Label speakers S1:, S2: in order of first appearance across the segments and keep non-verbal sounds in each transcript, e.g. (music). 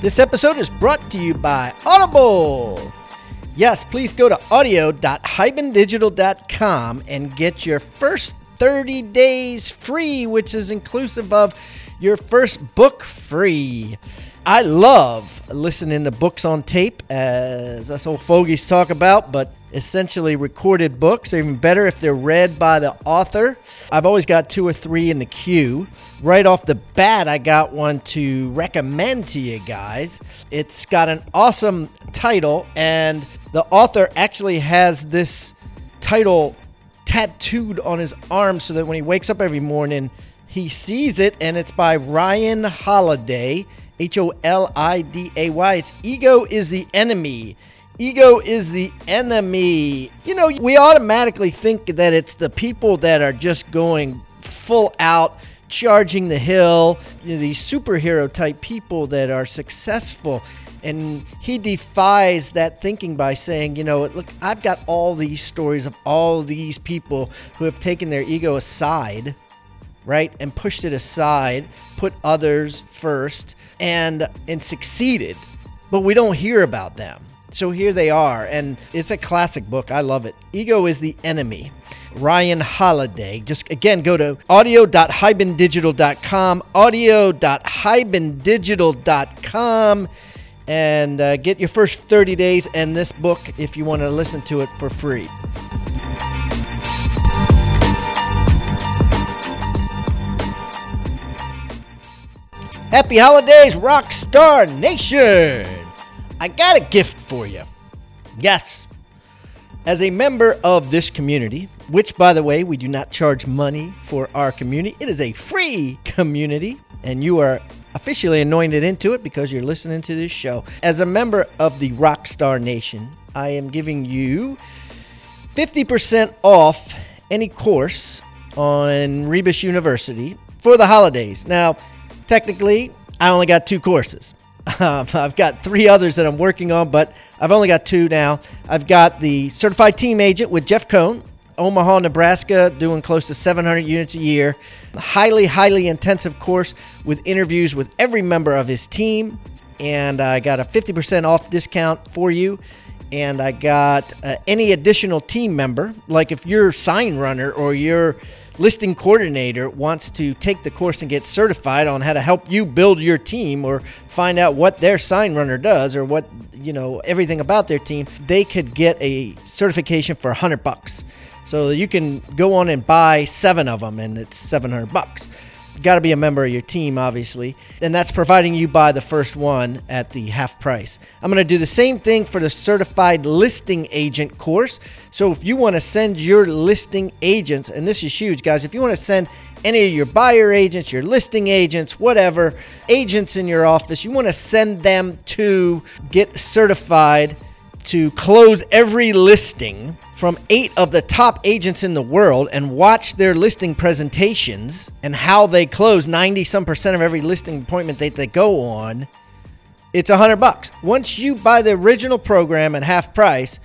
S1: This episode is brought to you by Audible. Yes, please go to audio.hibandigital.com and get your first 30 days free, which is inclusive of your first book free. I love listening to books on tape, as us old fogies talk about, but essentially recorded books are even better if they're read by the author. I've always got two or three in the queue. Right off the bat, I got one to recommend to you guys. It's got an awesome title, and the author actually has this title tattooed on his arm so that when he wakes up every morning, he sees it, and it's by Ryan Holiday. H O L I D A Y. It's Ego is the Enemy. Ego is the enemy. You know, we automatically think that it's the people that are just going full out, charging the hill, you know, these superhero type people that are successful. And he defies that thinking by saying, you know, look, I've got all these stories of all these people who have taken their ego aside right and pushed it aside put others first and and succeeded. But we don't hear about them. So here they are and it's a classic book. I love it. Ego is the enemy ryan holiday. Just again go to audio.hibandigital.com audio.hibandigital.com and uh, get your first 30 days and this book if you want to listen to it for free Happy holidays, Rockstar Nation! I got a gift for you. Yes. As a member of this community, which, by the way, we do not charge money for our community, it is a free community, and you are officially anointed into it because you're listening to this show. As a member of the Rockstar Nation, I am giving you 50% off any course on Rebus University for the holidays. Now, technically, I only got two courses. Um, (laughs) I've got three others that I'm working on, but I've only got two now. I've got the certified team agent with Jeff Cohn, Omaha, Nebraska, doing close to 700 units a year. Highly, highly intensive course with interviews with every member of his team. And I got a 50% off discount for you. And I got uh, any additional team member, like if you're sign runner or you're listing coordinator wants to take the course and get certified on how to help you build your team or find out what their sign runner does or what you know everything about their team they could get a certification for 100 bucks. So you can go on and buy seven of them and it's 700 bucks got to be a member of your team, obviously. And that's providing you buy the first one at the half price. I'm going to do the same thing for the certified listing agent course. So if you want to send your listing agents, and this is huge, guys, if you want to send any of your buyer agents, your listing agents, whatever, agents in your office, you want to send them to get certified to close every listing from eight of the top agents in the world and watch their listing presentations and how they close 90 some percent of every listing appointment that they go on, it's a hundred bucks. Once you buy the original program at half price,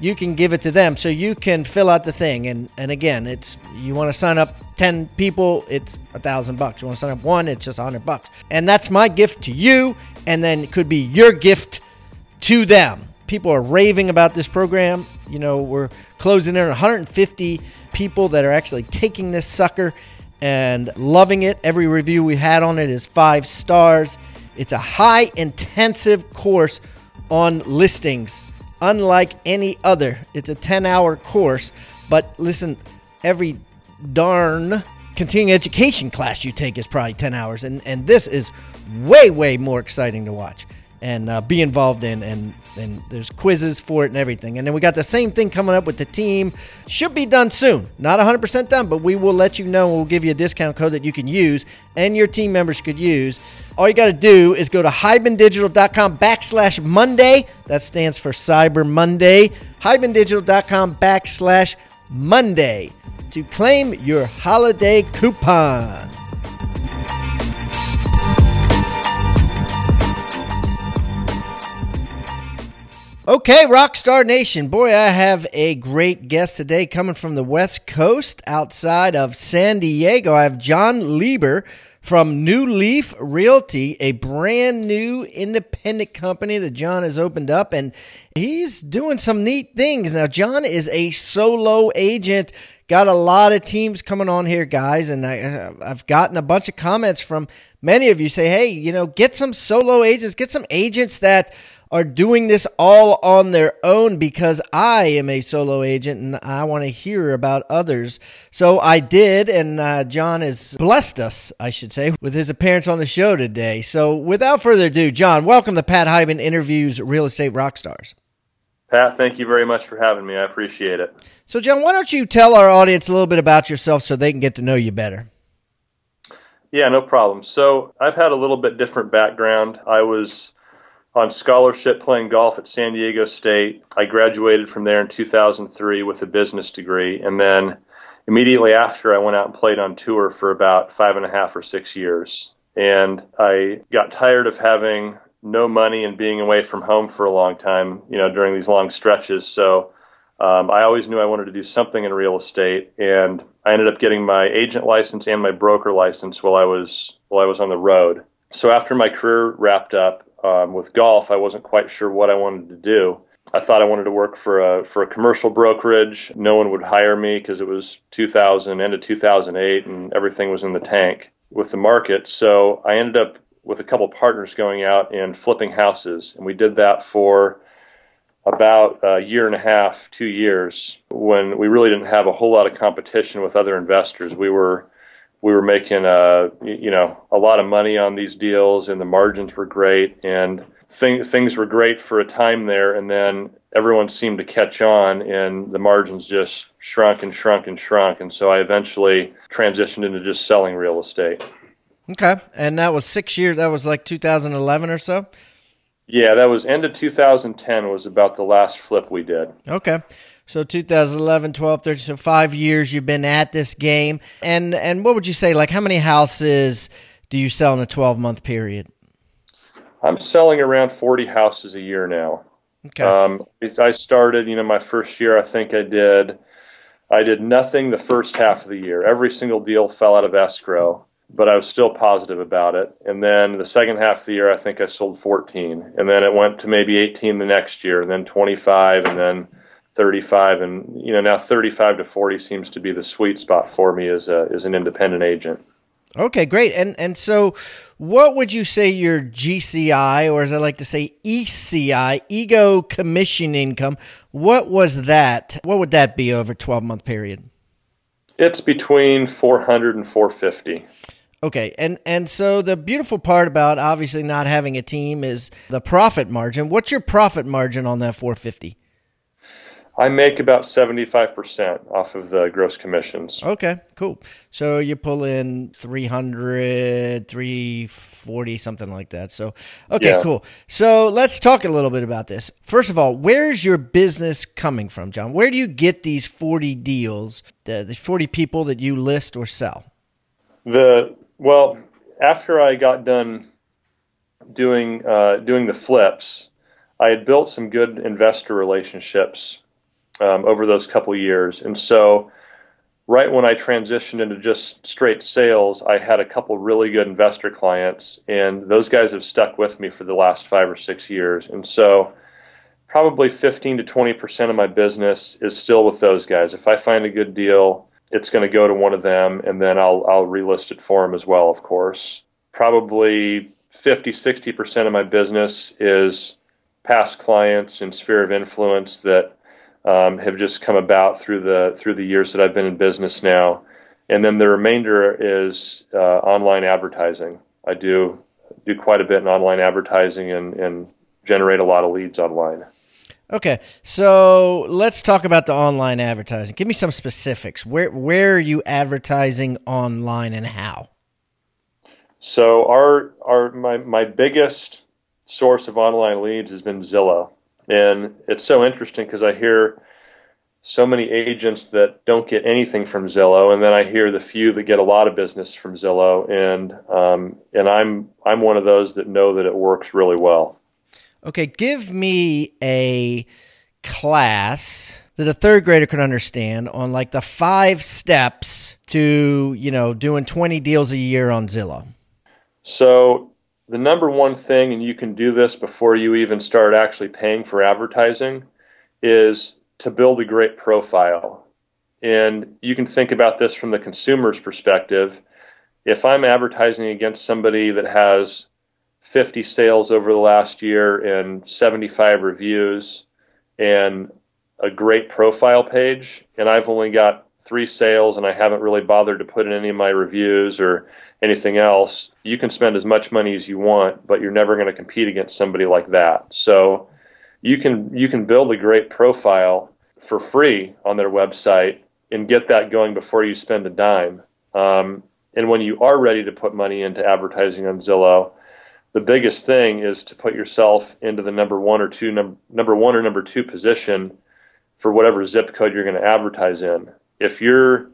S1: you can give it to them so you can fill out the thing. And and again it's you want to sign up 10 people it's a thousand bucks. You want to sign up one it's just a hundred bucks. And that's my gift to you and then it could be your gift to them people are raving about this program. You know, we're closing in on 150 people that are actually taking this sucker and loving it. Every review we had on it is five stars. It's a high intensive course on listings, unlike any other. It's a 10 hour course, but listen, every darn continuing education class you take is probably 10 hours, and, and this is way, way more exciting to watch. And uh, be involved in. And, and there's quizzes for it and everything. And then we got the same thing coming up with the team. Should be done soon. Not 100% done, but we will let you know. And we'll give you a discount code that you can use and your team members could use. All you got to do is go to hibandigital.com backslash Monday. That stands for Cyber Monday. hibandigital.com backslash Monday to claim your holiday coupon. Okay, Rockstar Nation. Boy, I have a great guest today coming from the West Coast outside of San Diego. I have John Lieber from New Leaf Realty, a brand new independent company that John has opened up, and he's doing some neat things. Now, John is a solo agent. Got a lot of teams coming on here, guys, and I, I've gotten a bunch of comments from many of you say, hey, you know, get some solo agents, get some agents that are doing this all on their own because I am a solo agent and I want to hear about others. So I did, and uh, John has blessed us, I should say, with his appearance on the show today. So without further ado, John, welcome to Pat Hiban Interviews Real Estate Rockstars.
S2: Pat, thank you very much for having me. I appreciate it.
S1: So, John, why don't you tell our audience a little bit about yourself so they can get to know you better?
S2: Yeah, no problem. So, I've had a little bit different background. I was on scholarship playing golf at San Diego State. I graduated from there in 2003 with a business degree, and then immediately after, I went out and played on tour for about five and a half or six years. And I got tired of having no money and being away from home for a long time, you know, during these long stretches. So um, I always knew I wanted to do something in real estate, and I ended up getting my agent license and my broker license while I was while I was on the road. So after my career wrapped up, um, with golf, I wasn't quite sure what I wanted to do. I thought I wanted to work for a for a commercial brokerage. No one would hire me because it was 2000 end of 2008 and everything was in the tank with the market. So I ended up with a couple partners going out and flipping houses, and we did that for about a year and a half, two years, when we really didn't have a whole lot of competition with other investors. We were we were making uh, you know a lot of money on these deals, and the margins were great, and thing, things were great for a time there, and then everyone seemed to catch on, and the margins just shrunk and shrunk and shrunk, and so I eventually transitioned into just selling real estate.
S1: Okay, and that was six years. That was like 2011 or so.
S2: Yeah, that was end of 2010 was about the last flip we did.
S1: Okay. So 2011, 12, 13, so five years you've been at this game. And and what would you say, like how many houses do you sell in a 12 month period?
S2: I'm selling around 40 houses a year now. Okay. Um, I started, you know, my first year, I think I did, I did nothing the first half of the year. Every single deal fell out of escrow, but I was still positive about it. And then the second half of the year, I think I sold 14. And then it went to maybe 18 the next year, and then 25, and then 35 and you know now 35 to 40 seems to be the sweet spot for me as a as an independent agent.
S1: Okay great. And and so what would you say your gci or as i like to say eci ego commission income what was that? What would that be over a 12 month period?
S2: It's between 400 and 450
S1: Okay, and and so the beautiful part about obviously not having a team is the profit margin. What's your profit margin on that 450?
S2: I make about 75% off of the gross commissions.
S1: Okay, cool. So you pull in 300, 340, something like that. So, okay, yeah. cool. So let's talk a little bit about this. First of all, where's your business coming from, John? Where do you get these 40 deals, the, the 40 people that you list or sell?
S2: The, well, after I got done doing, uh, doing the flips, I had built some good investor relationships um, over those couple years. And so, right when I transitioned into just straight sales, I had a couple really good investor clients, and those guys have stuck with me for the last five or six years. And so, probably 15 to 20 percent of my business is still with those guys. If I find a good deal, it's going to go to one of them, and then I'll I'll relist it for them as well, of course. Probably 50, 60 percent of my business is past clients and sphere of influence that um, have just come about through the through the years that I've been in business now, and then the remainder is uh, online advertising. I do do quite a bit in online advertising and, and generate a lot of leads online.
S1: Okay, so let's talk about the online advertising. Give me some specifics. Where where are you advertising online and how?
S2: So our our my my biggest source of online leads has been Zillow, and it's so interesting because I hear so many agents that don't get anything from Zillow, and then I hear the few that get a lot of business from Zillow, and um, and I'm I'm one of those that know that it works really well.
S1: Okay, give me a class that a third grader could understand on like the five steps to, you know, doing 20 deals a year on Zillow.
S2: So, the number one thing, and you can do this before you even start actually paying for advertising, is to build a great profile. And you can think about this from the consumer's perspective. If I'm advertising against somebody that has 50 sales over the last year and 75 reviews and a great profile page, and I've only got three sales and I haven't really bothered to put in any of my reviews or anything else, you can spend as much money as you want, but you're never going to compete against somebody like that. So you can you can build a great profile for free on their website and get that going before you spend a dime. Um, and when you are ready to put money into advertising on Zillow, the biggest thing is to put yourself into the number one or two num- number one or number two position for whatever zip code you're going to advertise in. If you're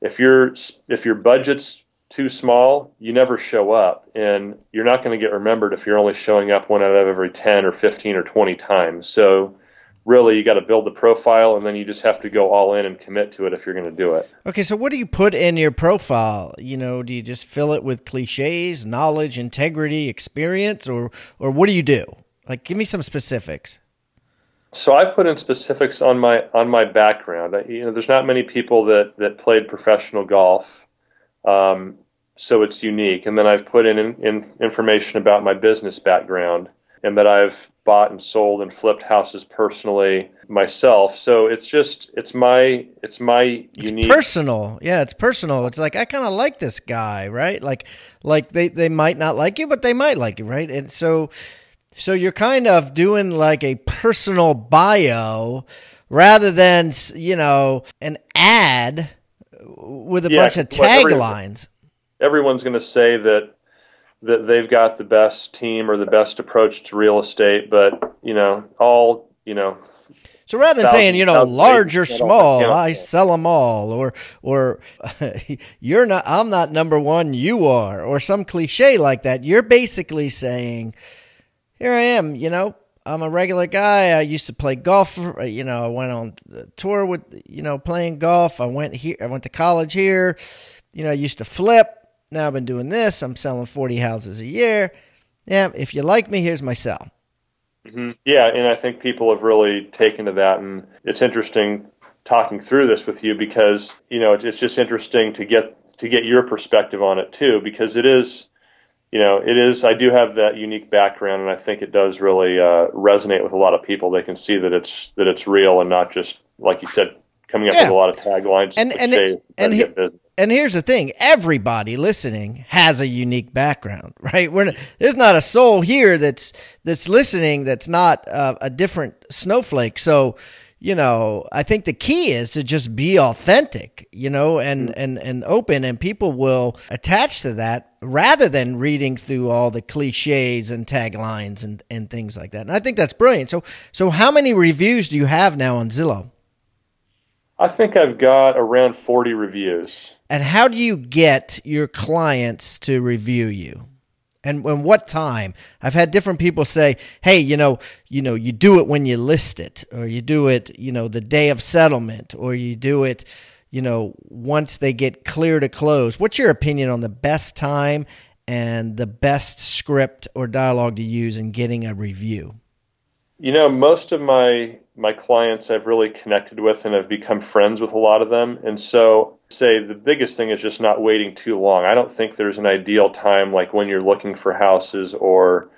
S2: if you're if your budget's too small, you never show up, and you're not going to get remembered if you're only showing up one out of every ten or fifteen or twenty times. So really you got to build the profile and then you just have to go all in and commit to it if you're going to do it.
S1: Okay, so what do you put in your profile? You know, do you just fill it with clichés, knowledge, integrity, experience or or what do you do? Like give me some specifics.
S2: So I've put in specifics on my on my background. I, you know, there's not many people that that played professional golf. Um, so it's unique. And then I've put in, in, in information about my business background and that I've bought and sold and flipped houses personally myself. So it's just it's my it's my
S1: it's
S2: unique
S1: personal. Yeah, it's personal. It's like I kind of like this guy, right? Like like they they might not like you, but they might like you, right? And so so you're kind of doing like a personal bio rather than you know an ad with a yeah, bunch of taglines.
S2: Everyone's going to say that that they've got the best team or the best approach to real estate, but you know, all you know.
S1: So rather than saying you know large or small, I sell them all, or or (laughs) you're not, I'm not number one, you are, or some cliche like that. You're basically saying, here I am, you know. I'm a regular guy. I used to play golf. You know, I went on tour with, you know, playing golf. I went here. I went to college here. You know, I used to flip now I've been doing this. I'm selling 40 houses a year. Yeah, if you like me, here's my cell.
S2: Mm-hmm. Yeah, and I think people have really taken to that, and it's interesting talking through this with you because you know it's just interesting to get to get your perspective on it too because it is you know it is i do have that unique background and i think it does really uh, resonate with a lot of people. They can see that it's that it's real and not just like you said coming up yeah. with a lot of taglines
S1: and and, it, and, he, and here's the thing. Everybody listening has a unique background (laughs) right? We're, there's not a soul here that's that's listening that's not uh, a different snowflake. So you know i think the key is to just be authentic you know and mm-hmm. and and open and people will attach to that rather than reading through all the cliches and taglines and and things like that and i think that's brilliant so so how many reviews do you have now on zillow
S2: I think I've got around 40 reviews.
S1: And how do you get your clients to review you? And when what time? I've had different people say, "Hey, you know, you know, you do it when you list it, or you do it, you know, the day of settlement, or you do it, you know, once they get clear to close." What's your opinion on the best time and the best script or dialogue to use in getting a review?
S2: You know, most of my my clients I've really connected with and have become friends with a lot of them. And so, say the biggest thing is just not waiting too long. I don't think there's an ideal time like when you're looking for houses or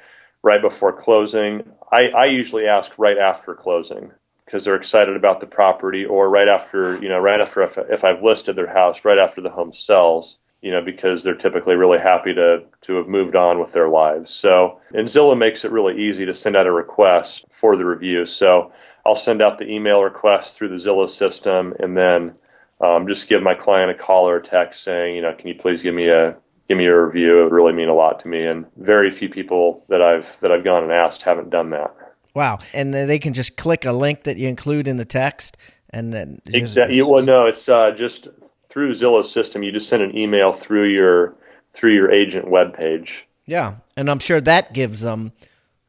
S2: right before closing. I, I usually ask right after closing because they're excited about the property or right after, you know, right after if, if I've listed their house, right after the home sells. you know, because they're typically really happy to to have moved on with their lives. So, and Zillow makes it really easy to send out a request for the review. So, I'll send out the email request through the Zillow system, and then um, just give my client a call or a text saying, you know, can you please give me a give me a review? It would really mean a lot to me. And very few people that I've that I've gone and asked haven't done that.
S1: Wow! And they can just click a link that you include in the text, and then
S2: exactly. Well, no, it's uh, just through Zillow's system. You just send an email through your through your agent web page.
S1: Yeah, and I'm sure that gives them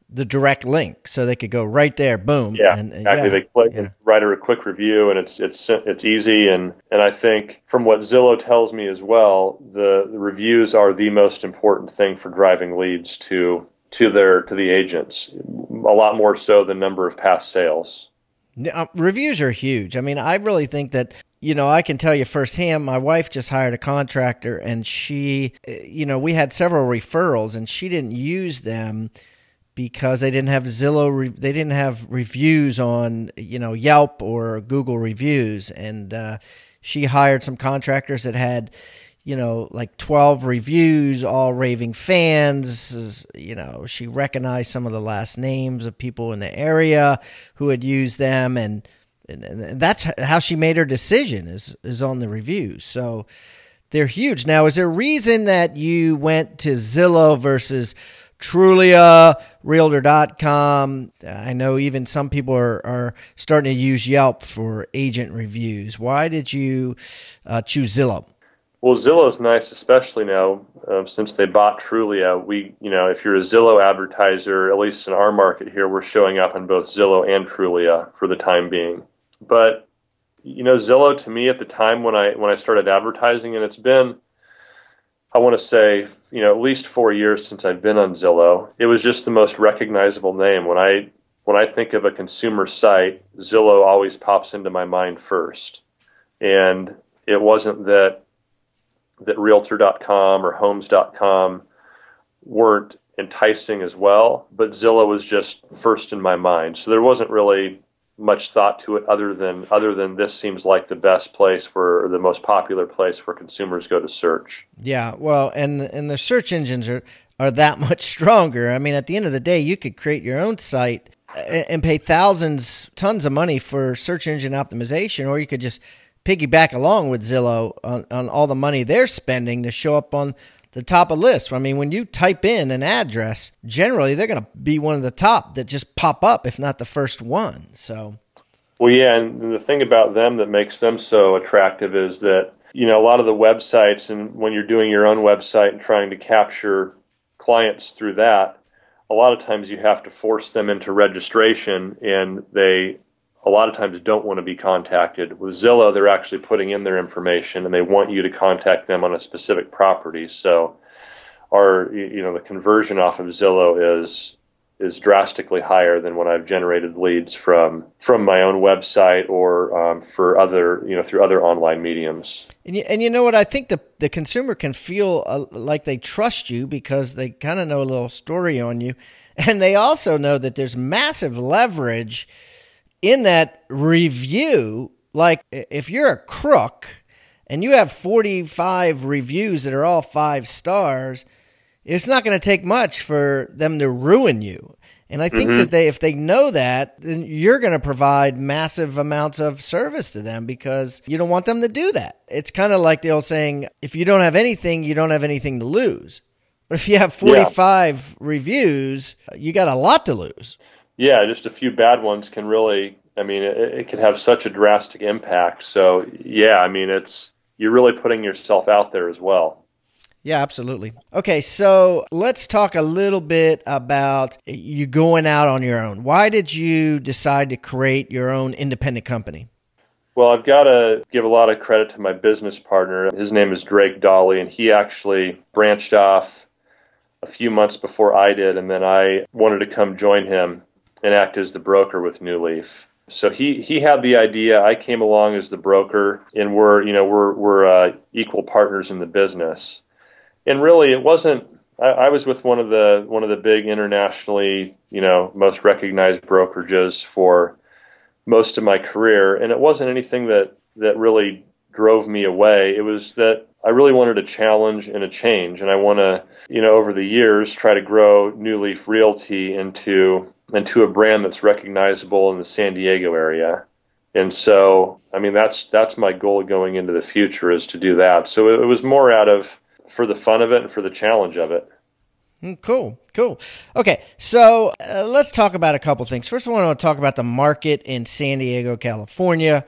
S1: the direct link, so they could go right there. Boom.
S2: Yeah, and, exactly. Yeah, they click yeah. and write a quick review, and it's it's it's easy. And and I think from what Zillow tells me as well, the, the reviews are the most important thing for driving leads to to their to the agents, a lot more so than number of past sales.
S1: Uh, reviews are huge. I mean, I really think that you know, I can tell you firsthand, my wife just hired a contractor and she, you know, we had several referrals and she didn't use them because they didn't have Zillow, they didn't have reviews on, you know, Yelp or Google reviews. And uh, she hired some contractors that had, you know, like 12 reviews, all raving fans. You know, she recognized some of the last names of people in the area who had used them. And, and that's how she made her decision is, is on the reviews. So they're huge. Now, is there a reason that you went to Zillow versus Trulia, Realtor.com. I know even some people are, are starting to use Yelp for agent reviews. Why did you uh, choose Zillow?
S2: Well, Zillow is nice, especially now um, since they bought Trulia. We, you know, if you're a Zillow advertiser, at least in our market here, we're showing up on both Zillow and Trulia for the time being. But you know, Zillow to me at the time when I when I started advertising, and it's been, I want to say, you know, at least four years since I've been on Zillow. It was just the most recognizable name when I when I think of a consumer site. Zillow always pops into my mind first, and it wasn't that that realtor.com or homes.com weren't enticing as well, but Zillow was just first in my mind. So there wasn't really much thought to it other than other than this seems like the best place where the most popular place where consumers go to search.
S1: Yeah, well, and and the search engines are are that (laughs) much stronger. I mean, at the end of the day, you could create your own site and pay thousands, tons of money for search engine optimization, or you could just piggyback along with Zillow on, on all the money they're spending to show up on the top of lists. I mean, when you type in an address, generally they're going to be one of the top that just pop up, if not the first one. So,
S2: well, yeah, and the thing about them that makes them so attractive is that you know a lot of the websites, and when you're doing your own website and trying to capture clients through that, a lot of times you have to force them into registration, and they a lot of times don't want to be contacted. With Zillow, they're actually putting in their information and they want you to contact them on a specific property. So, our you know the conversion off of Zillow is is drastically higher than when I've generated leads from from my own website or um, for other you know through other online mediums.
S1: And you, and you know what? I think the the consumer can feel uh, like they trust you because they kind of know a little story on you, and they also know that there's massive leverage in that review, like if you're a crook and you have 45 reviews that are all five stars, it's not going to take much for them to ruin you. And I think mm-hmm. that they, if they know that, then you're going to provide massive amounts of service to them because you don't want them to do that. It's kind of like the old saying, if you don't have anything, you don't have anything to lose. But if you have 45 yeah. reviews, you got a lot to lose.
S2: Yeah, just a few bad ones can really. I mean, it, it can have such a drastic impact. So yeah, I mean, it's you're really putting yourself out there as well.
S1: Yeah, absolutely. Okay, so let's talk a little bit about you going out on your own. Why did you decide to create your own independent company?
S2: Well, I've got to give a lot of credit to my business partner. His name is Drake Dolly, and he actually branched off a few months before I did, and then I wanted to come join him and act as the broker with New Leaf. So he, he had the idea. I came along as the broker, and we're you know we're we're uh, equal partners in the business. And really, it wasn't. I, I was with one of the one of the big internationally you know most recognized brokerages for most of my career, and it wasn't anything that that really drove me away. It was that I really wanted a challenge and a change, and I want to, you know, over the years, try to grow New Leaf Realty into into a brand that's recognizable in the San Diego area. And so, I mean, that's that's my goal going into the future is to do that. So it, it was more out of for the fun of it and for the challenge of it.
S1: Mm, cool, cool. Okay, so uh, let's talk about a couple things. First, I want to talk about the market in San Diego, California.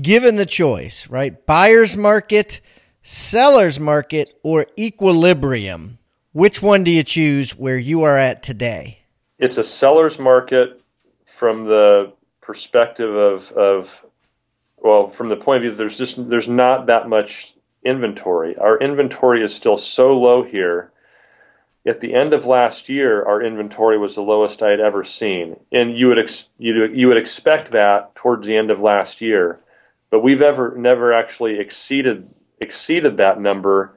S1: Given the choice, right? Buyer's market, seller's market, or equilibrium, which one do you choose where you are at today?
S2: It's a seller's market from the perspective of, of well, from the point of view, there's just there's not that much inventory. Our inventory is still so low here. At the end of last year, our inventory was the lowest I had ever seen, and you would ex- you you would expect that towards the end of last year, but we've ever never actually exceeded exceeded that number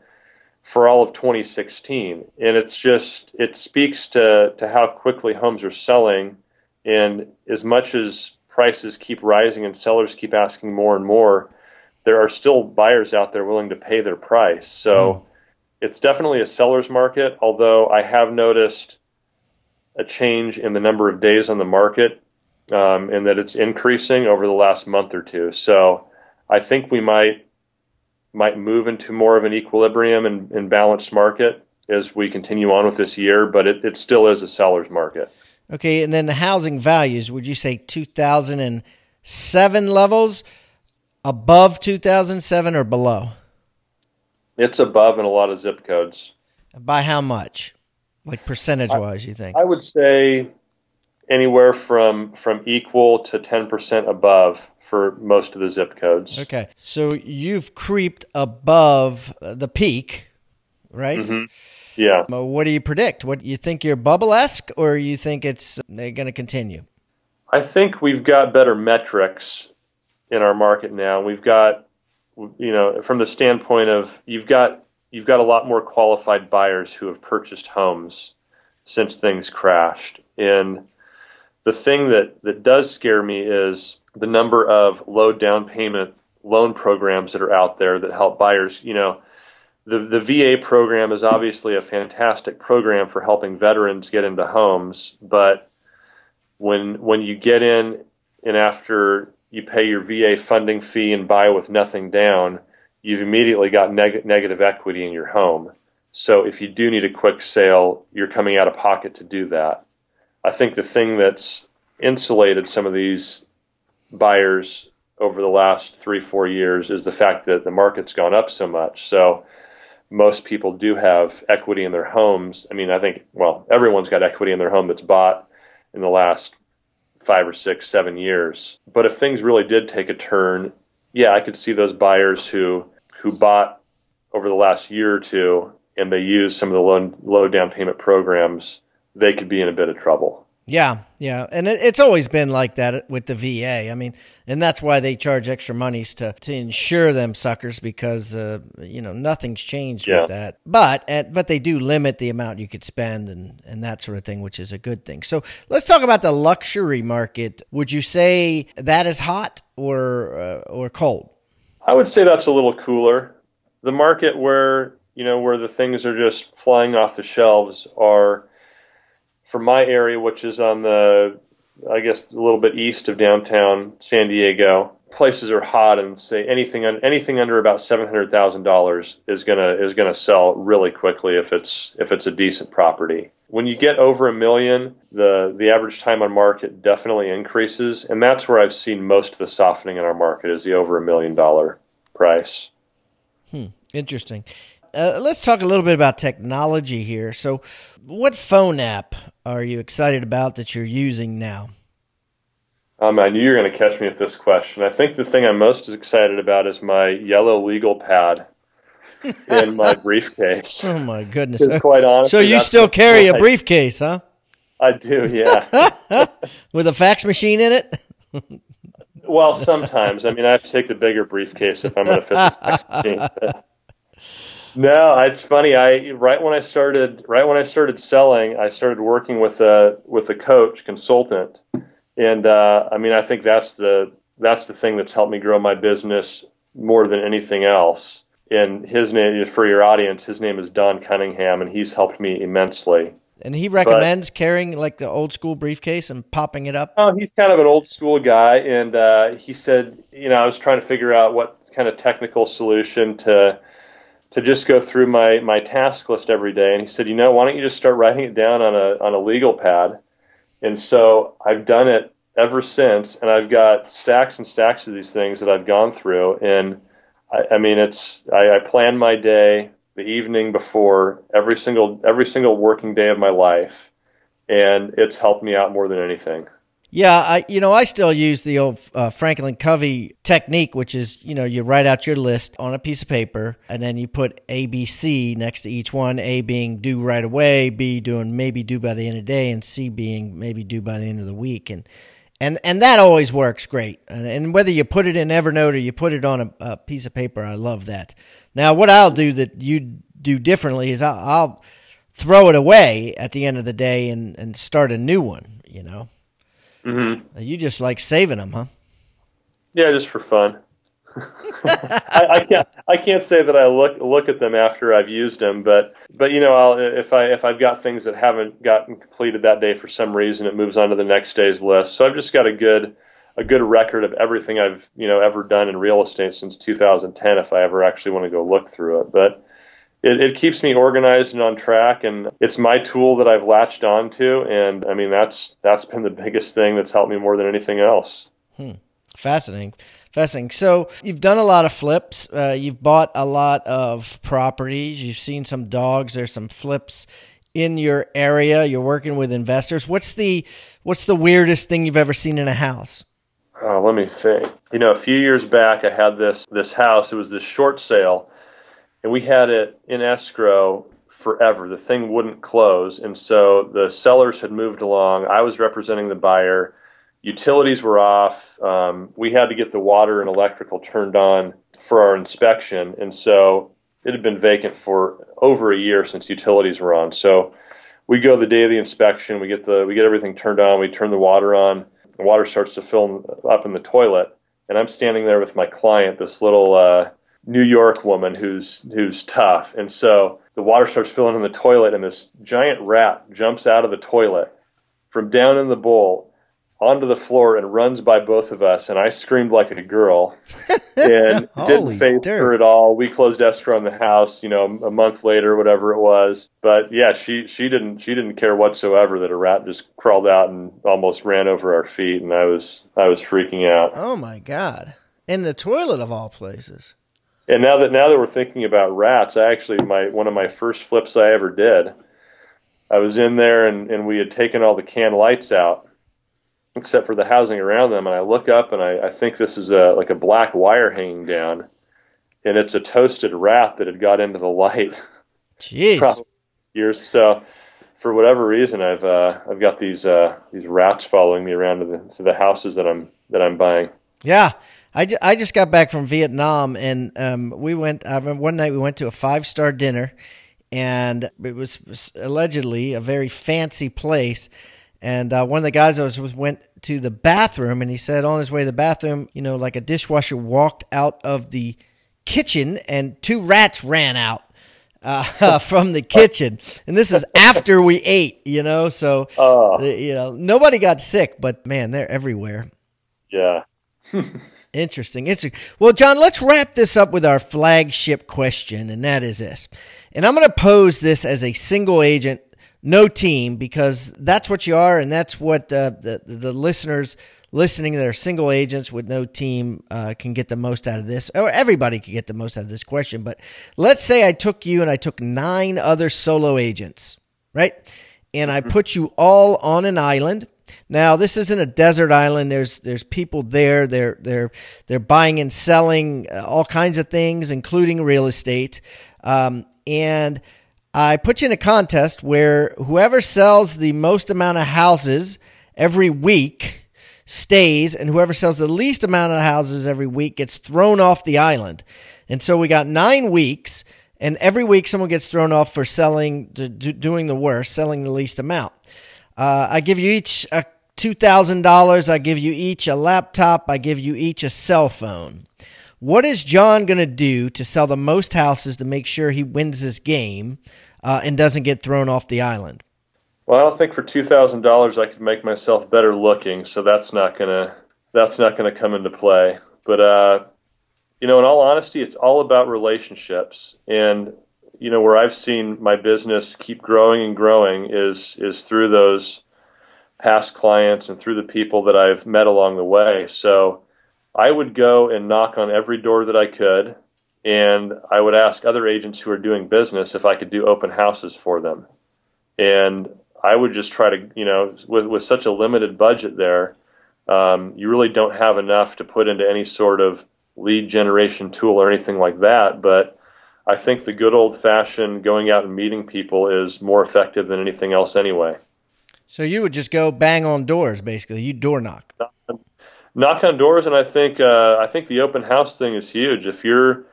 S2: for all of 2016, and it's just it speaks to to how quickly homes are selling, and as much as prices keep rising and sellers keep asking more and more, there are still buyers out there willing to pay their price. So mm. it's definitely a seller's market, although I have noticed a change in the number of days on the market um, and that it's increasing over the last month or two. So I think we might might move into more of an equilibrium and, and balanced market as we continue on with this year, but it, it still is a seller's market.
S1: Okay, and then the housing values, would you say 2007 levels, above 2007 or below?
S2: It's above in a lot of zip codes.
S1: By how much? Like percentage wise, you think?
S2: I would say anywhere from from equal to 10% above for most of the zip codes.
S1: Okay. So you've creeped above the peak, right? Mm-hmm.
S2: Yeah.
S1: What do you predict? What you think you're bubble esque, or you think it's they're going to continue?
S2: I think we've got better metrics in our market now. We've got, you know, from the standpoint of you've got you've got a lot more qualified buyers who have purchased homes since things crashed. And the thing that that does scare me is the number of low down payment loan programs that are out there that help buyers. You know the, the VA program is obviously a fantastic program for helping veterans get into homes, but when when you get in and after you pay your VA funding fee and buy with nothing down, you've immediately got neg- negative equity in your home. So if you do need a quick sale, you're coming out of pocket to do that. I think the thing that's insulated some of these buyers over the last three, four years is the fact that the market's gone up so much. So most people do have equity in their homes. I mean, I think, well, everyone's got equity in their home that's bought in the last five or six, seven years. But if things really did take a turn, yeah, I could see those buyers who who bought over the last year or two and they use some of the low down payment programs, they could be in a bit of trouble.
S1: Yeah, yeah, and it, it's always been like that with the VA. I mean, and that's why they charge extra monies to to insure them suckers because uh, you know nothing's changed yeah. with that. But at, but they do limit the amount you could spend and and that sort of thing, which is a good thing. So let's talk about the luxury market. Would you say that is hot or uh, or cold?
S2: I would say that's a little cooler. The market where you know where the things are just flying off the shelves are from my area, which is on the, I guess, a little bit east of downtown San Diego, places are hot and say anything anything under about seven hundred thousand dollars is gonna is gonna sell really quickly if it's if it's a decent property. When you get over a million, the the average time on market definitely increases, and that's where I've seen most of the softening in our market is the over a million dollar price.
S1: Hmm. Interesting. Uh, let's talk a little bit about technology here. So, what phone app are you excited about that you're using now?
S2: Um, I knew you were going to catch me with this question. I think the thing I'm most excited about is my yellow legal pad (laughs) in my briefcase.
S1: Oh my goodness!
S2: quite honestly,
S1: so you still carry a briefcase, huh?
S2: I do, yeah. (laughs)
S1: With a fax machine in it.
S2: well, sometimes. I mean, I have to take the bigger briefcase if I'm going to fit the fax machine. (laughs) No, it's funny. I right when I started right when I started selling, I started working with a with a coach consultant, and uh, I mean I think that's the that's the thing that's helped me grow my business more than anything else. and his name for your audience, his name is Don Cunningham, and he's helped me immensely.
S1: And he recommends but, carrying like the old school briefcase and popping it up.
S2: Oh, he's kind of an old school guy, and uh, he said, you know, I was trying to figure out what kind of technical solution to to just go through my my task list every day, and he said, you know, why don't you just start writing it down on a on a legal pad? And so I've done it ever since, and I've got stacks and stacks of these things that I've gone through, and I, I mean, it's I, I plan my day the evening before every single every single working day of my life, and it's helped me out more than anything.
S1: Yeah, I you know I still use the old uh, Franklin Covey technique, which is you know you write out your list on a piece of paper and then you put A, B, C next to each one. A being due right away, B doing maybe due by the end of the day, and C being maybe due by the end of the week. And and and that always works great. And, and, whether you put it in Evernote or you put it on a, a, piece of paper, I love that. Now, what I'll do that you do differently is I'll, I'll, throw it away at the end of the day and and start a new one. You know,
S2: mm-hmm.
S1: you just like saving them, huh?
S2: Yeah, just for fun. (laughs) I, I, can't I can't say that I look look at them after I've used them, but but you know I'll, if I if I've got things that haven't gotten completed that day for some reason, it moves on to the next day's list. So I've just got a good a good record of everything I've you know ever done in real estate since 2010. If I ever actually want to go look through it, but it, it keeps me organized and on track, and it's my tool that I've latched onto. And I mean that's that's been the biggest thing that's helped me more than anything else.
S1: Hmm. Fascinating. Fascinating. So you've done a lot of flips. Uh, you've bought a lot of properties. You've seen some dogs. There's some flips in your area. You're working with investors. What's the what's the weirdest thing you've ever seen in a house?
S2: Oh, let me think. You know, a few years back, I had this this house. It was this short sale, and we had it in escrow forever. The thing wouldn't close, and so the sellers had moved along. I was representing the buyer utilities were off. Um, we had to get the water and electrical turned on for our inspection, and so it had been vacant for over a year since utilities were on. So we go the day of the inspection, we get the we get everything turned on, we turn the water on, the water starts to fill up in the toilet, and I'm standing there with my client, this little uh, New York woman who's who's tough, and so the water starts filling in the toilet, and this giant rat jumps out of the toilet from down in the bowl onto the floor and runs by both of us, and I screamed like a girl (laughs) and didn't face dirt. her at all. We closed escrow on the house, you know, a month later, whatever it was. But yeah, she she didn't she didn't care whatsoever that a rat just crawled out and almost ran over our feet, and I was I was freaking out.
S1: Oh my god! In the toilet of all places.
S2: And now that now that we're thinking about rats, I actually my one of my first flips I ever did. I was in there and, and we had taken all the can lights out except for the housing around them. And I look up and I, I think this is a like a black wire hanging down, and it's a toasted rat that had got into the light.
S1: Jeez. (laughs)
S2: years so. For whatever reason, I've uh, I've got these uh, these rats following me around to the to the houses that I'm that I'm buying.
S1: Yeah, I, ju- I just got back from Vietnam and um, we went. I remember one night we went to a five star dinner, and it was, was allegedly a very fancy place and uh, one of the guys I was with went to the bathroom, and he said on his way to the bathroom, you know, like a dishwasher walked out of the kitchen, and two rats ran out uh, (laughs) from the kitchen. And this is after we ate, you know. So, uh, you know, nobody got sick, but man, they're everywhere.
S2: Yeah. (laughs)
S1: Interesting. Interesting. Well, John, let's wrap this up with our flagship question, and that is this. And I'm going to pose this as a single agent no team because that's what you are, and that's what uh, the the listeners listening that are single agents with no team uh, can get the most out of this, or everybody could get the most out of this question. But let's say I took you and I took nine other solo agents, right? And I mm-hmm. put you all on an island. Now this isn't a desert island. There's there's people there. They're they're they're buying and selling uh, all kinds of things, including real estate. Um, and I put you in a contest where whoever sells the most amount of houses every week stays, and whoever sells the least amount of houses every week gets thrown off the island. And so we got nine weeks, and every week someone gets thrown off for selling, doing the worst, selling the least amount. Uh, I give you each a $2,000. I give you each a laptop. I give you each a cell phone. What is John going to do to sell the most houses to make sure he wins this game uh, and doesn't get thrown off the island?
S2: Well, I don't think for two thousand dollars I could make myself better looking, so that's not gonna that's not gonna come into play. But uh, you know, in all honesty, it's all about relationships, and you know where I've seen my business keep growing and growing is is through those past clients and through the people that I've met along the way. So I would go and knock on every door that I could, and I would ask other agents who are doing business if I could do open houses for them. And I would just try to, you know, with, with such a limited budget there, um, you really don't have enough to put into any sort of lead generation tool or anything like that. But I think the good old fashioned going out and meeting people is more effective than anything else anyway.
S1: So you would just go bang on doors, basically. You door knock.
S2: Knock on doors, and I think uh, I think the open house thing is huge. If you're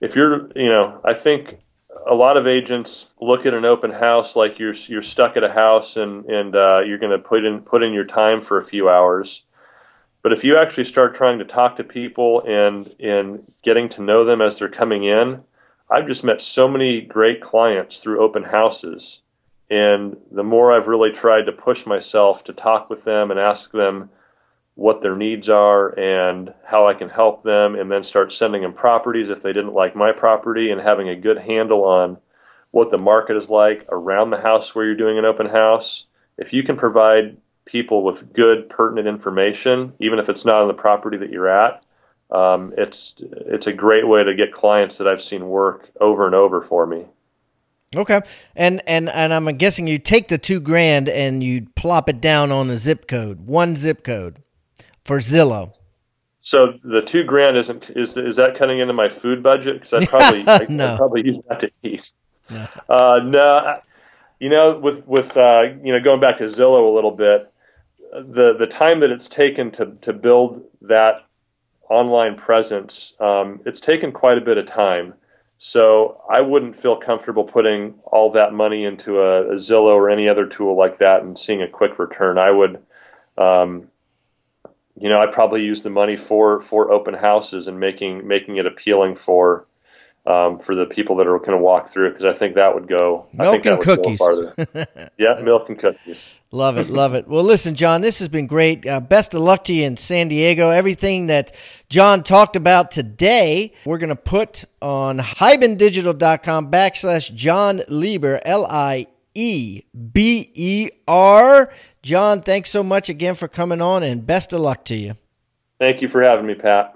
S2: if you're you know I think a lot of agents look at an open house like you're you're stuck at a house and and uh, you're going to put in put in your time for a few hours. But if you actually start trying to talk to people and and getting to know them as they're coming in, I've just met so many great clients through open houses and the more I've really tried to push myself to talk with them and ask them what their needs are and how I can help them, and then start sending them properties if they didn't like my property, and having a good handle on what the market is like around the house where you're doing an open house. If you can provide people with good, pertinent information, even if it's not on the property that you're at, um, it's it's a great way to get clients that I've seen work over and over for me.
S1: Okay, and and and I'm guessing you take the two grand and you plop it down on a zip code, one zip code for Zillow.
S2: So the two grand isn't is is that cutting into my food budget? Because I probably (laughs) I, no. I probably use that to eat. No. Uh, no, you know, with with uh, you know going back to Zillow a little bit, the the time that it's taken to to build that online presence, um, it's taken quite a bit of time. So I wouldn't feel comfortable putting all that money into a, a Zillow or any other tool like that and seeing a quick return. I would, um, you know, I'd probably use the money for for open houses and making making it appealing for um, for the people that are going to walk through because I think that would go
S1: milk and cookies.
S2: farther. (laughs) yeah, milk and cookies.
S1: Love it, love it. Well, listen, John, this has been great. Uh, best of luck to you in San Diego. Everything that John talked about today, we're going to put on hibandigital.com backslash John Lieber, L I E B E R. John, thanks so much again for coming on and best of luck to you.
S2: Thank you for having me, Pat.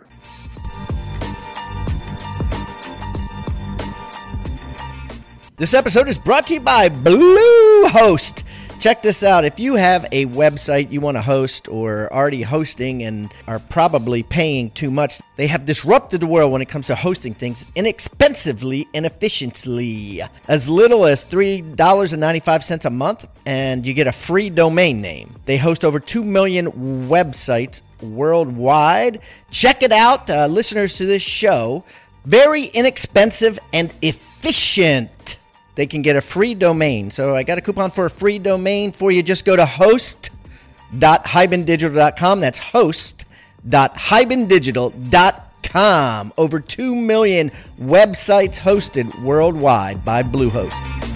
S1: This episode is brought to you by Bluehost. Check this out. If you have a website you want to host or already hosting and are probably paying too much, they have disrupted the world when it comes to hosting things inexpensively and efficiently. As little as $3.95 a month, and you get a free domain name. They host over 2 million websites worldwide. Check it out, uh, listeners to this show. Very inexpensive and efficient they can get a free domain. So I got a coupon for a free domain for you. Just go to host.hibandigital.com. That's host.hibandigital.com. Over 2 million websites hosted worldwide by Bluehost.